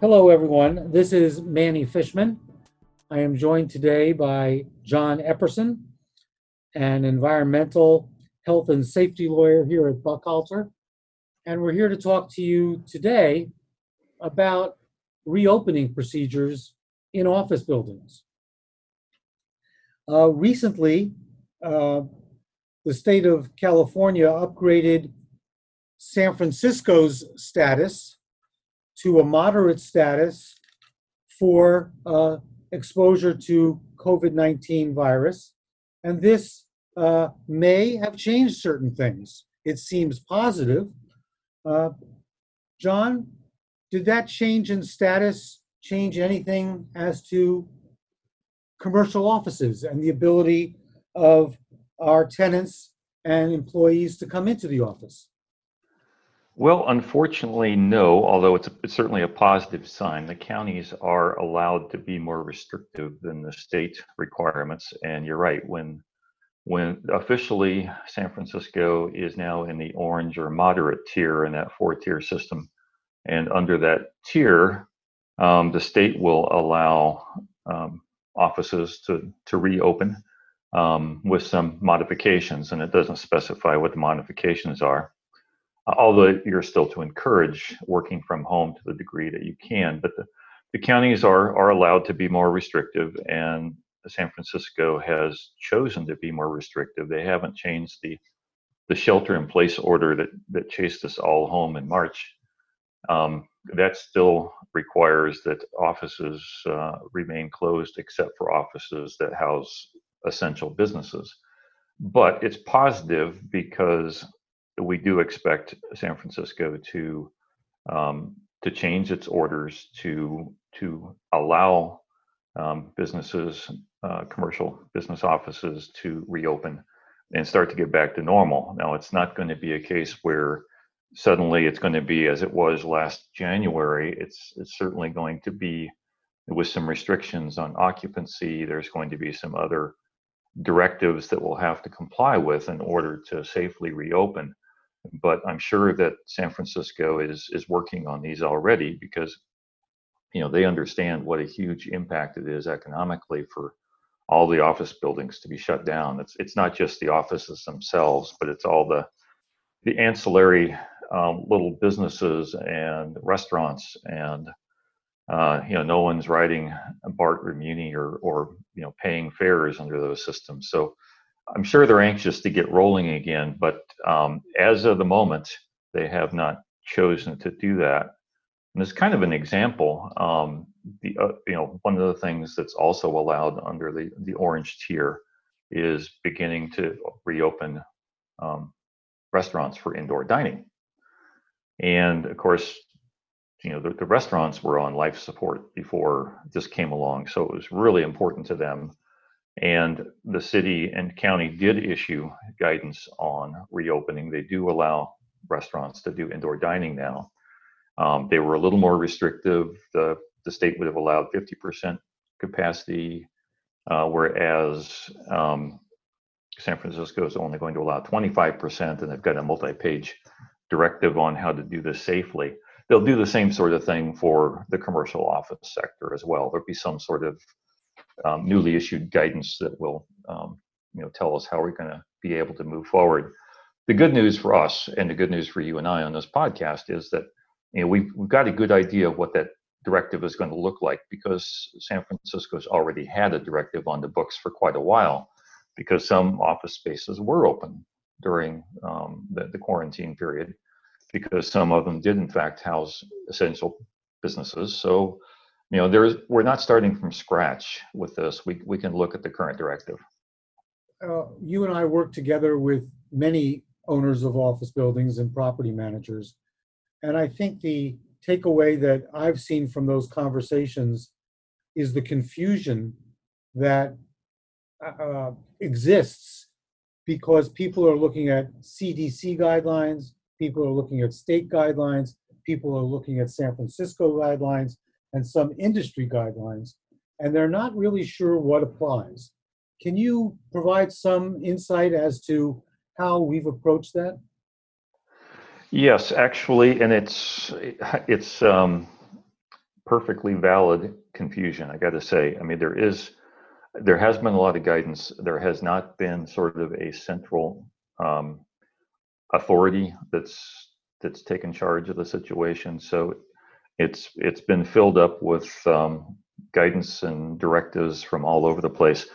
Hello, everyone. This is Manny Fishman. I am joined today by John Epperson, an environmental health and safety lawyer here at Buchalter. And we're here to talk to you today about reopening procedures in office buildings. Uh, recently, uh, the state of California upgraded San Francisco's status to a moderate status for uh, exposure to COVID 19 virus. And this uh, may have changed certain things. It seems positive. Uh, John, did that change in status change anything as to commercial offices and the ability of our tenants and employees to come into the office? Well, unfortunately, no, although it's, a, it's certainly a positive sign. The counties are allowed to be more restrictive than the state requirements. And you're right, when when officially San Francisco is now in the orange or moderate tier in that four tier system. And under that tier, um, the state will allow um, offices to, to reopen um, with some modifications, and it doesn't specify what the modifications are although you're still to encourage working from home to the degree that you can. But the, the counties are, are allowed to be more restrictive, and San Francisco has chosen to be more restrictive. They haven't changed the, the shelter in place order that, that chased us all home in March. Um, that still requires that offices uh, remain closed except for offices that house essential businesses. But it's positive because we do expect San Francisco to um, to change its orders to to allow um, businesses, uh, commercial business offices to reopen and start to get back to normal. Now, it's not going to be a case where suddenly it's going to be as it was last January. It's it's certainly going to be with some restrictions on occupancy. There's going to be some other directives that we'll have to comply with in order to safely reopen but I'm sure that San Francisco is is working on these already because you know they understand what a huge impact it is economically for all the office buildings to be shut down. It's it's not just the offices themselves, but it's all the the ancillary um, little businesses and restaurants and uh, you know no one's riding BART or Muni or or you know paying fares under those systems. So I'm sure they're anxious to get rolling again, but um, as of the moment, they have not chosen to do that. And it's kind of an example. Um, the uh, you know one of the things that's also allowed under the the orange tier is beginning to reopen um, restaurants for indoor dining. And of course, you know the, the restaurants were on life support before this came along, so it was really important to them and the city and county did issue guidance on reopening. They do allow restaurants to do indoor dining now. Um, they were a little more restrictive. The, the state would have allowed 50% capacity, uh, whereas um, San Francisco is only going to allow 25%, and they've got a multi page directive on how to do this safely. They'll do the same sort of thing for the commercial office sector as well. There'll be some sort of um, newly issued guidance that will um, you know tell us how we're going to be able to move forward. The good news for us and the good news for you and I on this podcast is that you know we've, we've got a good idea of what that directive is going to look like because San Francisco's already had a directive on the books for quite a while because some office spaces were open during um, the, the quarantine period because some of them did in fact house essential businesses. So you know there's we're not starting from scratch with this. We, we can look at the current directive. Uh, you and i work together with many owners of office buildings and property managers. And i think the takeaway that i've seen from those conversations is the confusion that uh, uh exists because people are looking at cdc guidelines people are looking at state guidelines people are looking at san francisco guidelines and some industry guidelines, and they're not really sure what applies. Can you provide some insight as to how we've approached that? Yes, actually, and it's it's um, perfectly valid confusion. I got to say. I mean, there is, there has been a lot of guidance. There has not been sort of a central um, authority that's that's taken charge of the situation. So it's it's been filled up with um, guidance and directives from all over the place.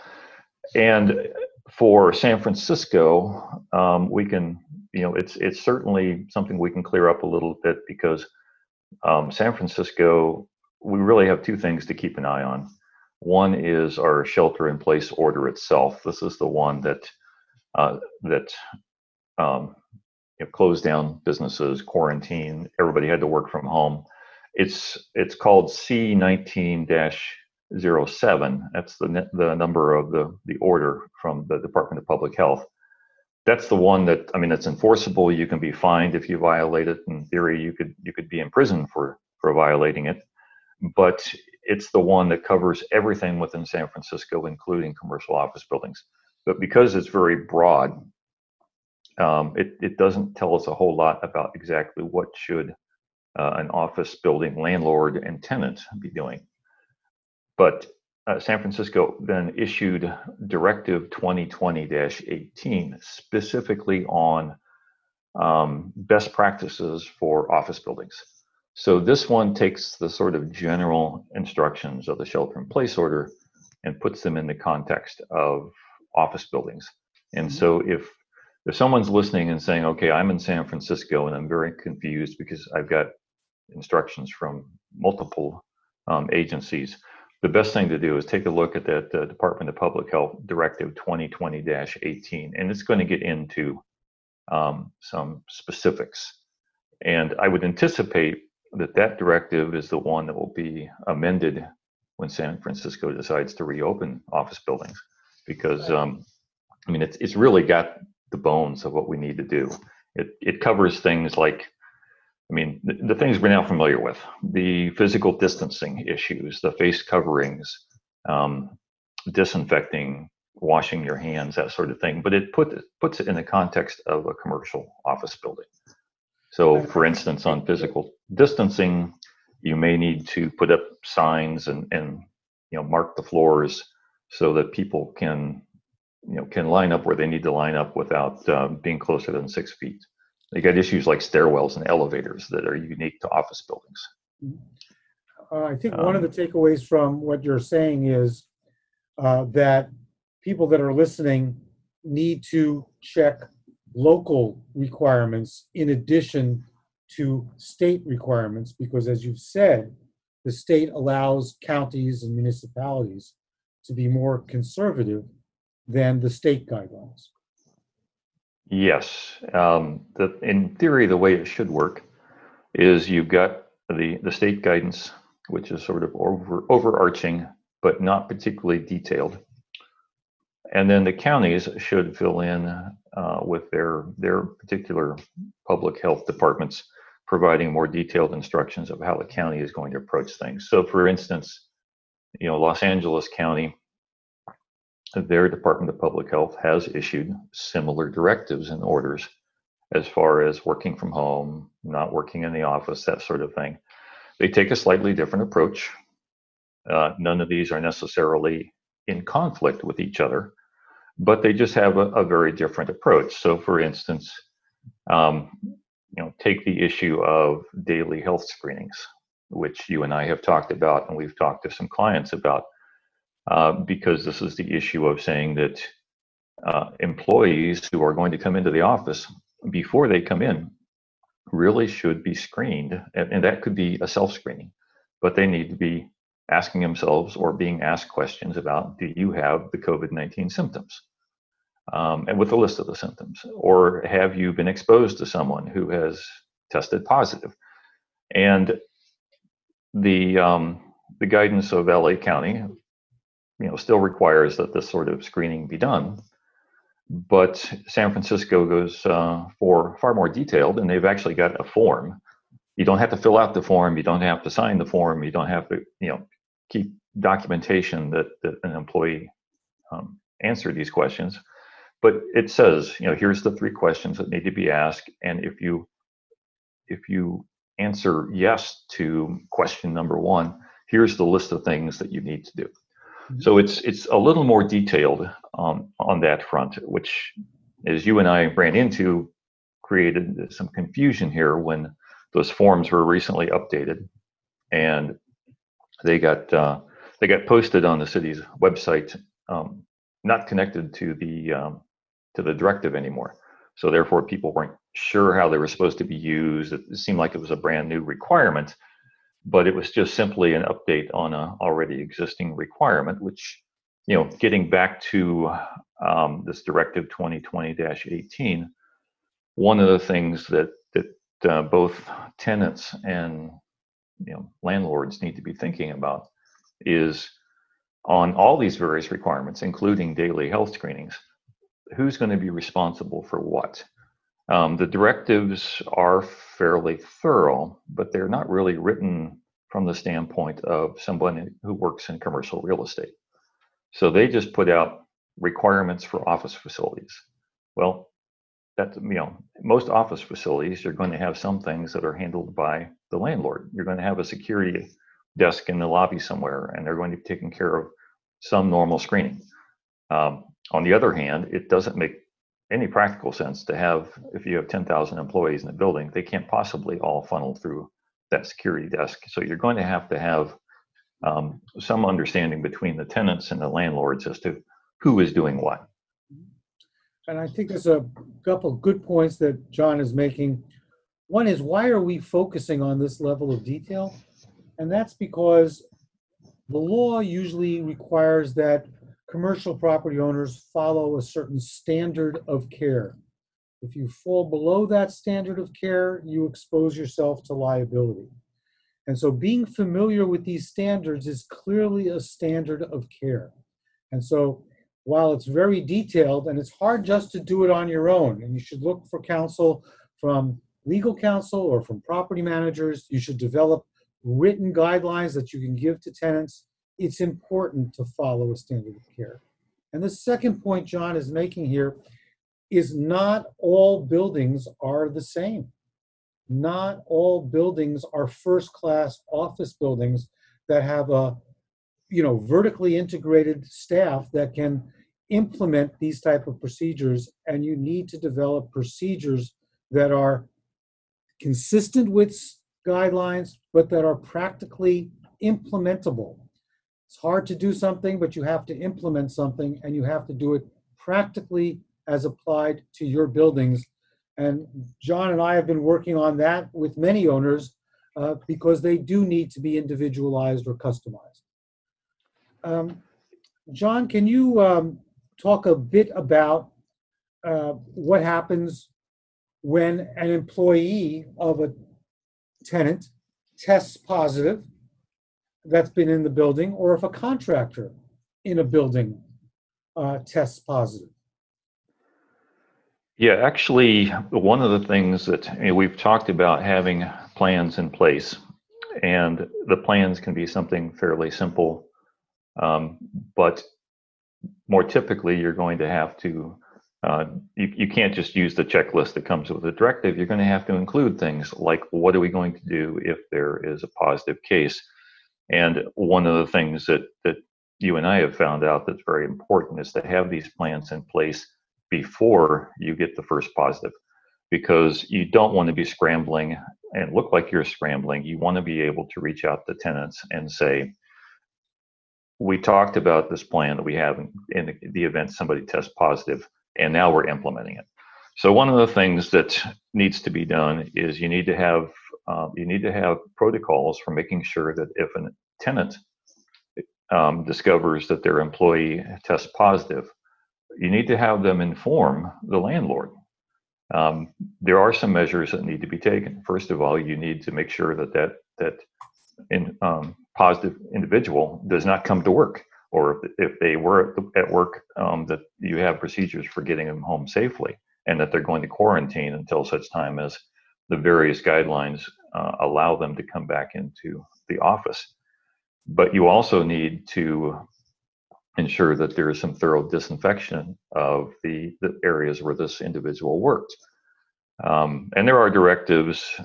And for San Francisco, um, we can, you know, it's it's certainly something we can clear up a little bit because um, San Francisco, we really have two things to keep an eye on. One is our shelter-in-place order itself. This is the one that uh, that um, you know, closed down businesses, quarantine. Everybody had to work from home. It's it's called C19 07. That's the the number of the the order from the Department of Public Health. That's the one that I mean, it's enforceable. You can be fined if you violate it. In theory, you could you could be in prison for for violating it. But it's the one that covers everything within San Francisco, including commercial office buildings. But because it's very broad, um, it, it doesn't tell us a whole lot about exactly what should uh, an office building landlord and tenant be doing. But uh, San Francisco then issued Directive 2020-18 specifically on um, best practices for office buildings. So this one takes the sort of general instructions of the shelter-in-place order and puts them in the context of office buildings. And so if if someone's listening and saying, okay, I'm in San Francisco and I'm very confused because I've got instructions from multiple um, agencies, the best thing to do is take a look at that uh, Department of Public Health Directive 2020-18, and it's going to get into um, some specifics. And I would anticipate that that directive is the one that will be amended when San Francisco decides to reopen office buildings, because um, I mean it's it's really got the bones of what we need to do. It, it covers things like, I mean, the, the things we're now familiar with, the physical distancing issues, the face coverings, um, disinfecting, washing your hands, that sort of thing. But it put, puts it in the context of a commercial office building. So, for instance, on physical distancing, you may need to put up signs and, and you know mark the floors so that people can you know can line up where they need to line up without um, being closer than six feet. They got issues like stairwells and elevators that are unique to office buildings. Uh, I think one of the Um, takeaways from what you're saying is uh, that people that are listening need to check local requirements in addition to state requirements, because as you've said, the state allows counties and municipalities to be more conservative than the state guidelines. Yes, um, the, in theory, the way it should work is you've got the the state guidance, which is sort of over overarching but not particularly detailed, and then the counties should fill in uh, with their their particular public health departments, providing more detailed instructions of how the county is going to approach things. So, for instance, you know, Los Angeles County their Department of Public Health has issued similar directives and orders as far as working from home, not working in the office, that sort of thing. They take a slightly different approach. Uh, none of these are necessarily in conflict with each other, but they just have a, a very different approach. So, for instance, um, you know, take the issue of daily health screenings, which you and I have talked about, and we've talked to some clients about uh, because this is the issue of saying that uh, employees who are going to come into the office before they come in really should be screened, and, and that could be a self-screening, but they need to be asking themselves or being asked questions about do you have the COVID-19 symptoms? Um, and with a list of the symptoms, or have you been exposed to someone who has tested positive? And the um, the guidance of LA County, you know, still requires that this sort of screening be done. But San Francisco goes uh, for far more detailed, and they've actually got a form. You don't have to fill out the form. You don't have to sign the form. You don't have to, you know, keep documentation that, that an employee um, answered these questions. But it says, you know, here's the three questions that need to be asked, and if you if you answer yes to question number one, here's the list of things that you need to do. So it's it's a little more detailed um, on that front, which, as you and I ran into, created some confusion here when those forms were recently updated, and they got uh, they got posted on the city's website, um, not connected to the um, to the directive anymore. So therefore, people weren't sure how they were supposed to be used. It seemed like it was a brand new requirement, but it was just simply an update on a already existing requirement, which, you know, getting back to um, this Directive 2020-18, one of the things that that uh, both tenants and you know landlords need to be thinking about is on all these various requirements, including daily health screenings, who's going to be responsible for what? Um, the directives are fairly thorough, but they're not really written from the standpoint of someone who works in commercial real estate. So they just put out requirements for office facilities. Well, that you know, most office facilities, you're going to have some things that are handled by the landlord. You're going to have a security desk in the lobby somewhere, and they're going to be taking care of some normal screening. Um, on the other hand, it doesn't make any practical sense to have, if you have 10,000 employees in a building, they can't possibly all funnel through that security desk. So you're going to have to have um, some understanding between the tenants and the landlords as to who is doing what. And I think there's a couple good points that John is making. One is why are we focusing on this level of detail? And that's because the law usually requires that commercial property owners follow a certain standard of care. If you fall below that standard of care, you expose yourself to liability. And so being familiar with these standards is clearly a standard of care. And so while it's very detailed and it's hard just to do it on your own, and you should look for counsel from legal counsel or from property managers, you should develop written guidelines that you can give to tenants. It's important to follow a standard of care. And the second point John is making here is not all buildings are the same. Not all buildings are first class office buildings that have a you know vertically integrated staff that can implement these type of procedures and you need to develop procedures that are consistent with guidelines but that are practically implementable it's hard to do something but you have to implement something and you have to do it practically as applied to your buildings. And john and i have been working on that with many owners uh, because they do need to be individualized or customized. Um, John, can you um, talk a bit about uh, what happens when an employee of a tenant tests positive that's been in the building, or if a contractor in a building uh, tests positive? Yeah, actually, one of the things that you know, we've talked about having plans in place, and the plans can be something fairly simple, um, but more typically, you're going to have to. Uh, you, you can't just use the checklist that comes with the directive. You're going to have to include things like what are we going to do if there is a positive case, and one of the things that that you and I have found out that's very important is to have these plans in place before you get the first positive because you don't want to be scrambling and look like you're scrambling. You want to be able to reach out to tenants and say, we talked about this plan that we have in, in the event somebody tests positive, and now we're implementing it. So one of the things that needs to be done is you need to have uh, you need to have protocols for making sure that if a tenant um, discovers that their employee tests positive, you need to have them inform the landlord. Um, there are some measures that need to be taken. First of all, you need to make sure that that that in, um, positive individual does not come to work, or if they were at work, um, that you have procedures for getting them home safely, and that they're going to quarantine until such time as the various guidelines uh, allow them to come back into the office. But you also need to ensure that there is some thorough disinfection of the, the areas where this individual worked. Um, and there are directives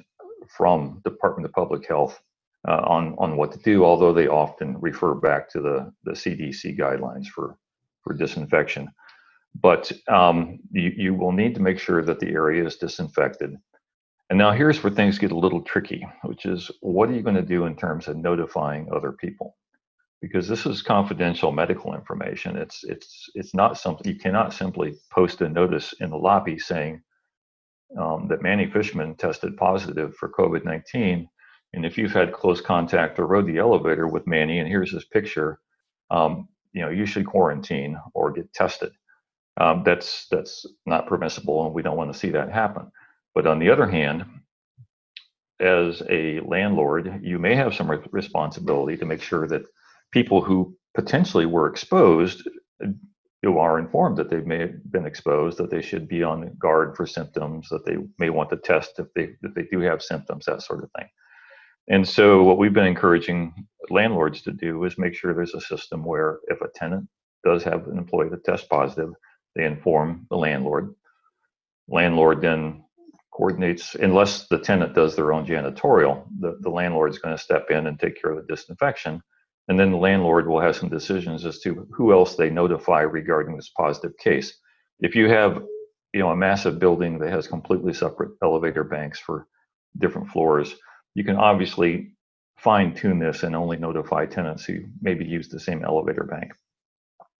from Department of Public Health uh, on on what to do. Although they often refer back to the the CDC guidelines for for disinfection. But um, you, you will need to make sure that the area is disinfected. And now here's where things get a little tricky, which is what are you going to do in terms of notifying other people? Because this is confidential medical information. It's it's it's not something you cannot simply post a notice in the lobby saying um, that Manny Fishman tested positive for COVID-19, and if you've had close contact or rode the elevator with Manny, and here's his picture, um, you know you should quarantine or get tested. Um, that's that's not permissible, and we don't want to see that happen. But on the other hand, as a landlord, you may have some responsibility to make sure that people who potentially were exposed who are informed that they may have been exposed, that they should be on guard for symptoms, that they may want to test if they if they do have symptoms, that sort of thing. And so what we've been encouraging landlords to do is make sure there's a system where if a tenant does have an employee that tests positive, they inform the landlord. Landlord then coordinates, unless the tenant does their own janitorial, the, the landlord is going to step in and take care of the disinfection. And then the landlord will have some decisions as to who else they notify regarding this positive case. If you have, you know, a massive building that has completely separate elevator banks for different floors, you can obviously fine tune this and only notify tenants who maybe use the same elevator bank.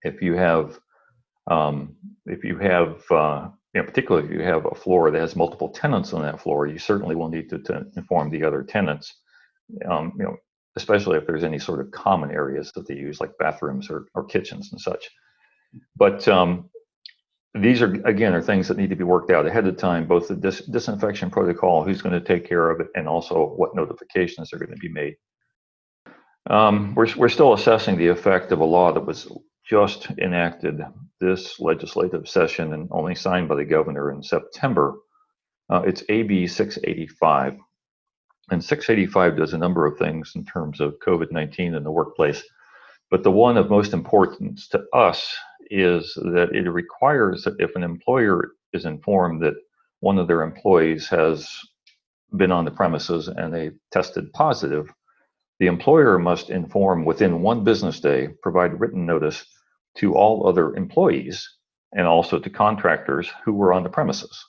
If you have, um, if you have uh, you know, particularly if you have a floor that has multiple tenants on that floor, you certainly will need to, to inform the other tenants. Um, you know, especially if there's any sort of common areas that they use, like bathrooms or, or kitchens and such. But um, these are again are things that need to be worked out ahead of time, both the dis- disinfection protocol, who's going to take care of it, and also what notifications are going to be made. Um, we're, we're still assessing the effect of a law that was just enacted this legislative session and only signed by the governor in September. Uh, it's AB 685. And 685 does a number of things in terms of COVID 19 in the workplace. But the one of most importance to us is that it requires that if an employer is informed that one of their employees has been on the premises and they tested positive, the employer must inform within one business day, provide written notice to all other employees and also to contractors who were on the premises.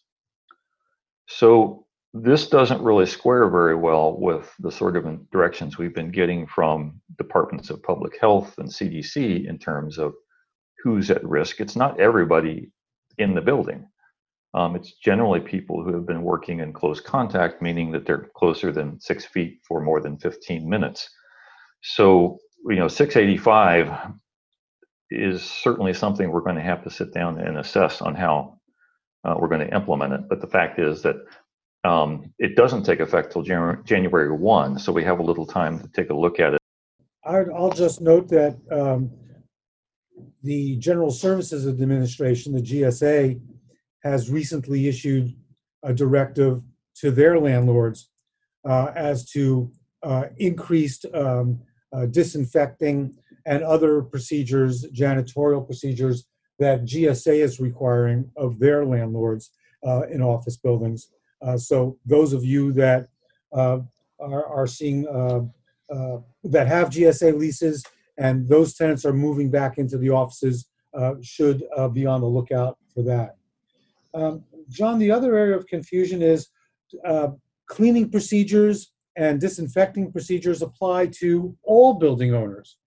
So this doesn't really square very well with the sort of directions we've been getting from departments of public health and CDC in terms of who's at risk. It's not everybody in the building. Um, it's generally people who have been working in close contact, meaning that they're closer than six feet for more than 15 minutes. So, you know, 685 is certainly something we're going to have to sit down and assess on how uh, we're going to implement it. But the fact is that um, it doesn't take effect till Jan- January 1, so we have a little time to take a look at it. I'll just note that um, the General Services Administration, the GSA, has recently issued a directive to their landlords uh, as to uh, increased um, uh, disinfecting and other procedures, janitorial procedures that GSA is requiring of their landlords uh, in office buildings. Uh, so those of you that uh, are, are, seeing uh, uh, that have GSA leases and those tenants are moving back into the offices uh, should be on the lookout for that. Um, John, the other area of confusion is cleaning procedures and disinfecting procedures apply to all building owners.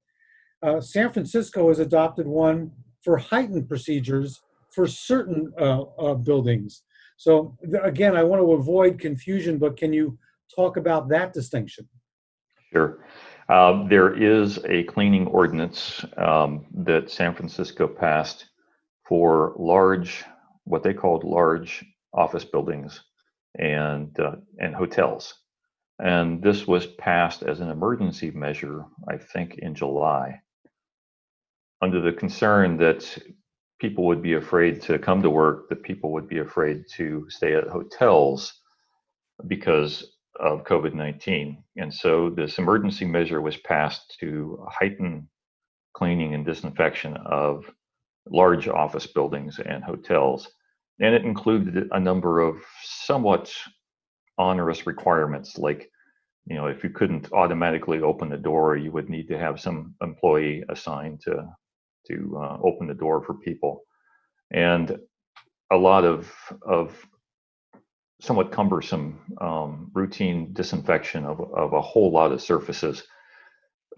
Uh, San Francisco has adopted one for heightened procedures for certain uh, uh, buildings. So th- again, I want to avoid confusion, but can you talk about that distinction? Sure. Uh, there is a cleaning ordinance um, that San Francisco passed for large, what they called large office buildings and uh, and hotels. And this was passed as an emergency measure, I think, in July under the concern that people would be afraid to come to work, that people would be afraid to stay at hotels because of COVID 19. And so this emergency measure was passed to heighten cleaning and disinfection of large office buildings and hotels. And it included a number of somewhat onerous requirements like you know, if you couldn't automatically open the door, you would need to have some employee assigned to to uh, open the door for people, and a lot of of somewhat cumbersome um, routine disinfection of of a whole lot of surfaces.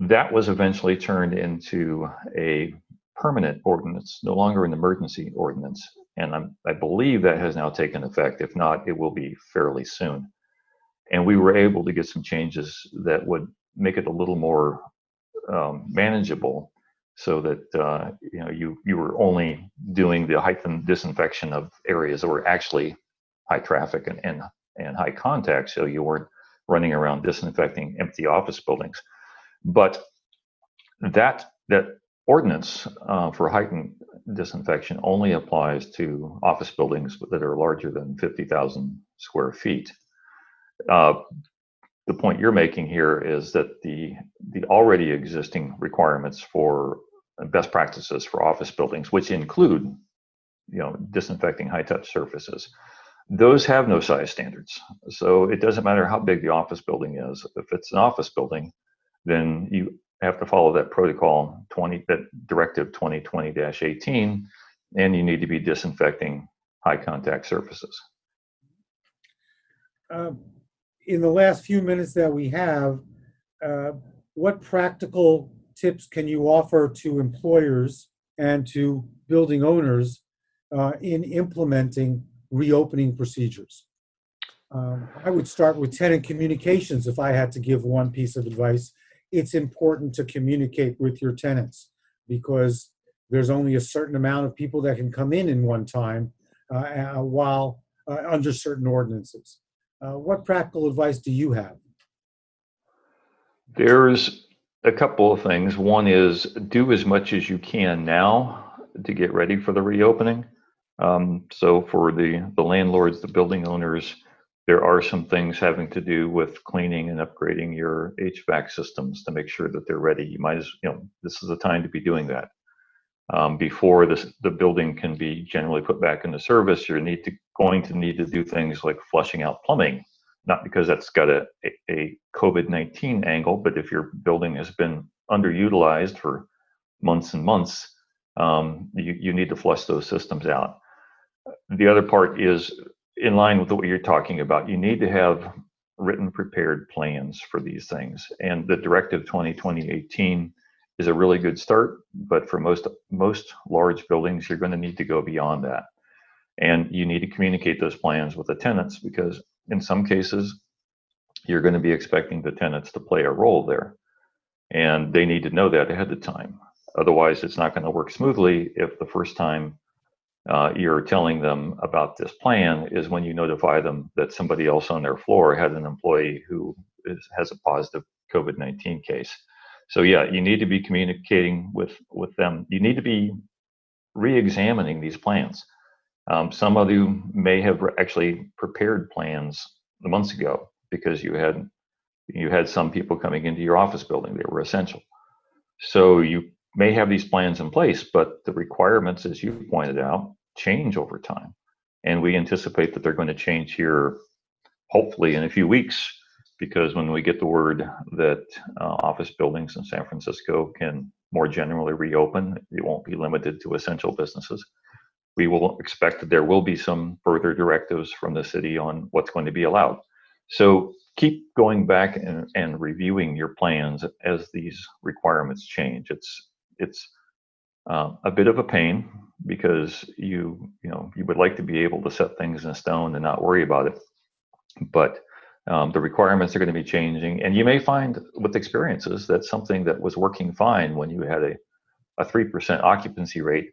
That was eventually turned into a permanent ordinance, no longer an emergency ordinance, and I'm, I believe that has now taken effect. If not, it will be fairly soon and we were able to get some changes that would make it a little more um, manageable so that uh, you know you you were only doing the heightened disinfection of areas that were actually high traffic and and, and high contact so you weren't running around disinfecting empty office buildings. But that that ordinance uh, for heightened disinfection only applies to office buildings that are larger than 50,000 square feet. Uh, the point you're making here is that the the already existing requirements for best practices for office buildings, which include, you know, disinfecting high-touch surfaces, those have no size standards. So it doesn't matter how big the office building is. If it's an office building, then you have to follow that protocol 20 that directive 2020-18, and you need to be disinfecting high contact surfaces. Um, in the last few minutes that we have, uh, what practical tips can you offer to employers and to building owners uh, in implementing reopening procedures? Um, I would start with tenant communications if I had to give one piece of advice. It's important to communicate with your tenants because there's only a certain amount of people that can come in in one time uh, while uh, under certain ordinances. Uh, what practical advice do you have? There's a couple of things. One is do as much as you can now to get ready for the reopening. Um, so for the the landlords, the building owners, there are some things having to do with cleaning and upgrading your HVAC systems to make sure that they're ready. You might as you know this is the time to be doing that. Um, before this, the building can be generally put back into service, you're need to, going to need to do things like flushing out plumbing, not because that's got a, a COVID-19 angle, but if your building has been underutilized for months and months, um, you, you need to flush those systems out. The other part is in line with what you're talking about. You need to have written prepared plans for these things. And the Directive 2020-18 is a really good start, but for most most large buildings, you're going to need to go beyond that, and you need to communicate those plans with the tenants because in some cases, you're going to be expecting the tenants to play a role there, and they need to know that ahead of time. Otherwise, it's not going to work smoothly if the first time uh, you're telling them about this plan is when you notify them that somebody else on their floor had an employee who is, has a positive COVID 19 case so yeah, you need to be communicating with with them. You need to be re-examining these plans. Um, some of you may have actually prepared plans months ago because you had you had some people coming into your office building. They were essential. So you may have these plans in place, but the requirements, as you pointed out, change over time. And we anticipate that they're going to change here, hopefully in a few weeks, because when we get the word that uh, office buildings in San Francisco can more generally reopen, it won't be limited to essential businesses. We will expect that there will be some further directives from the city on what's going to be allowed. So keep going back and, and reviewing your plans as these requirements change. It's it's uh, a bit of a pain because you you know you would like to be able to set things in stone and not worry about it, but um, the requirements are going to be changing, and you may find with experiences that something that was working fine when you had a a three percent occupancy rate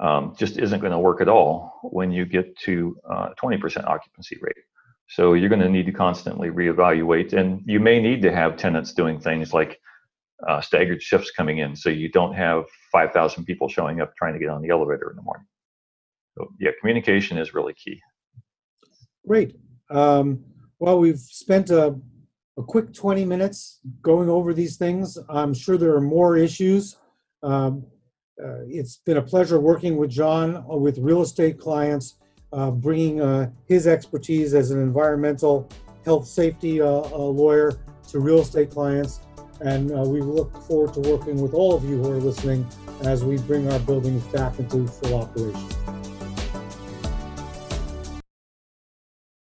um, just isn't going to work at all when you get to uh, twenty uh, percent occupancy rate. So you're going to need to constantly reevaluate, and you may need to have tenants doing things like uh, staggered shifts coming in, so you don't have 5,000 people showing up trying to get on the elevator in the morning. So yeah, communication is really key. Great. Um, well, we've spent a, a quick 20 minutes going over these things. I'm sure there are more issues. Um, uh, it's been a pleasure working with John uh, with real estate clients, uh, bringing uh, his expertise as an environmental health safety uh, uh, lawyer to real estate clients. And we look forward to working with all of you who are listening as we bring our buildings back into full operation.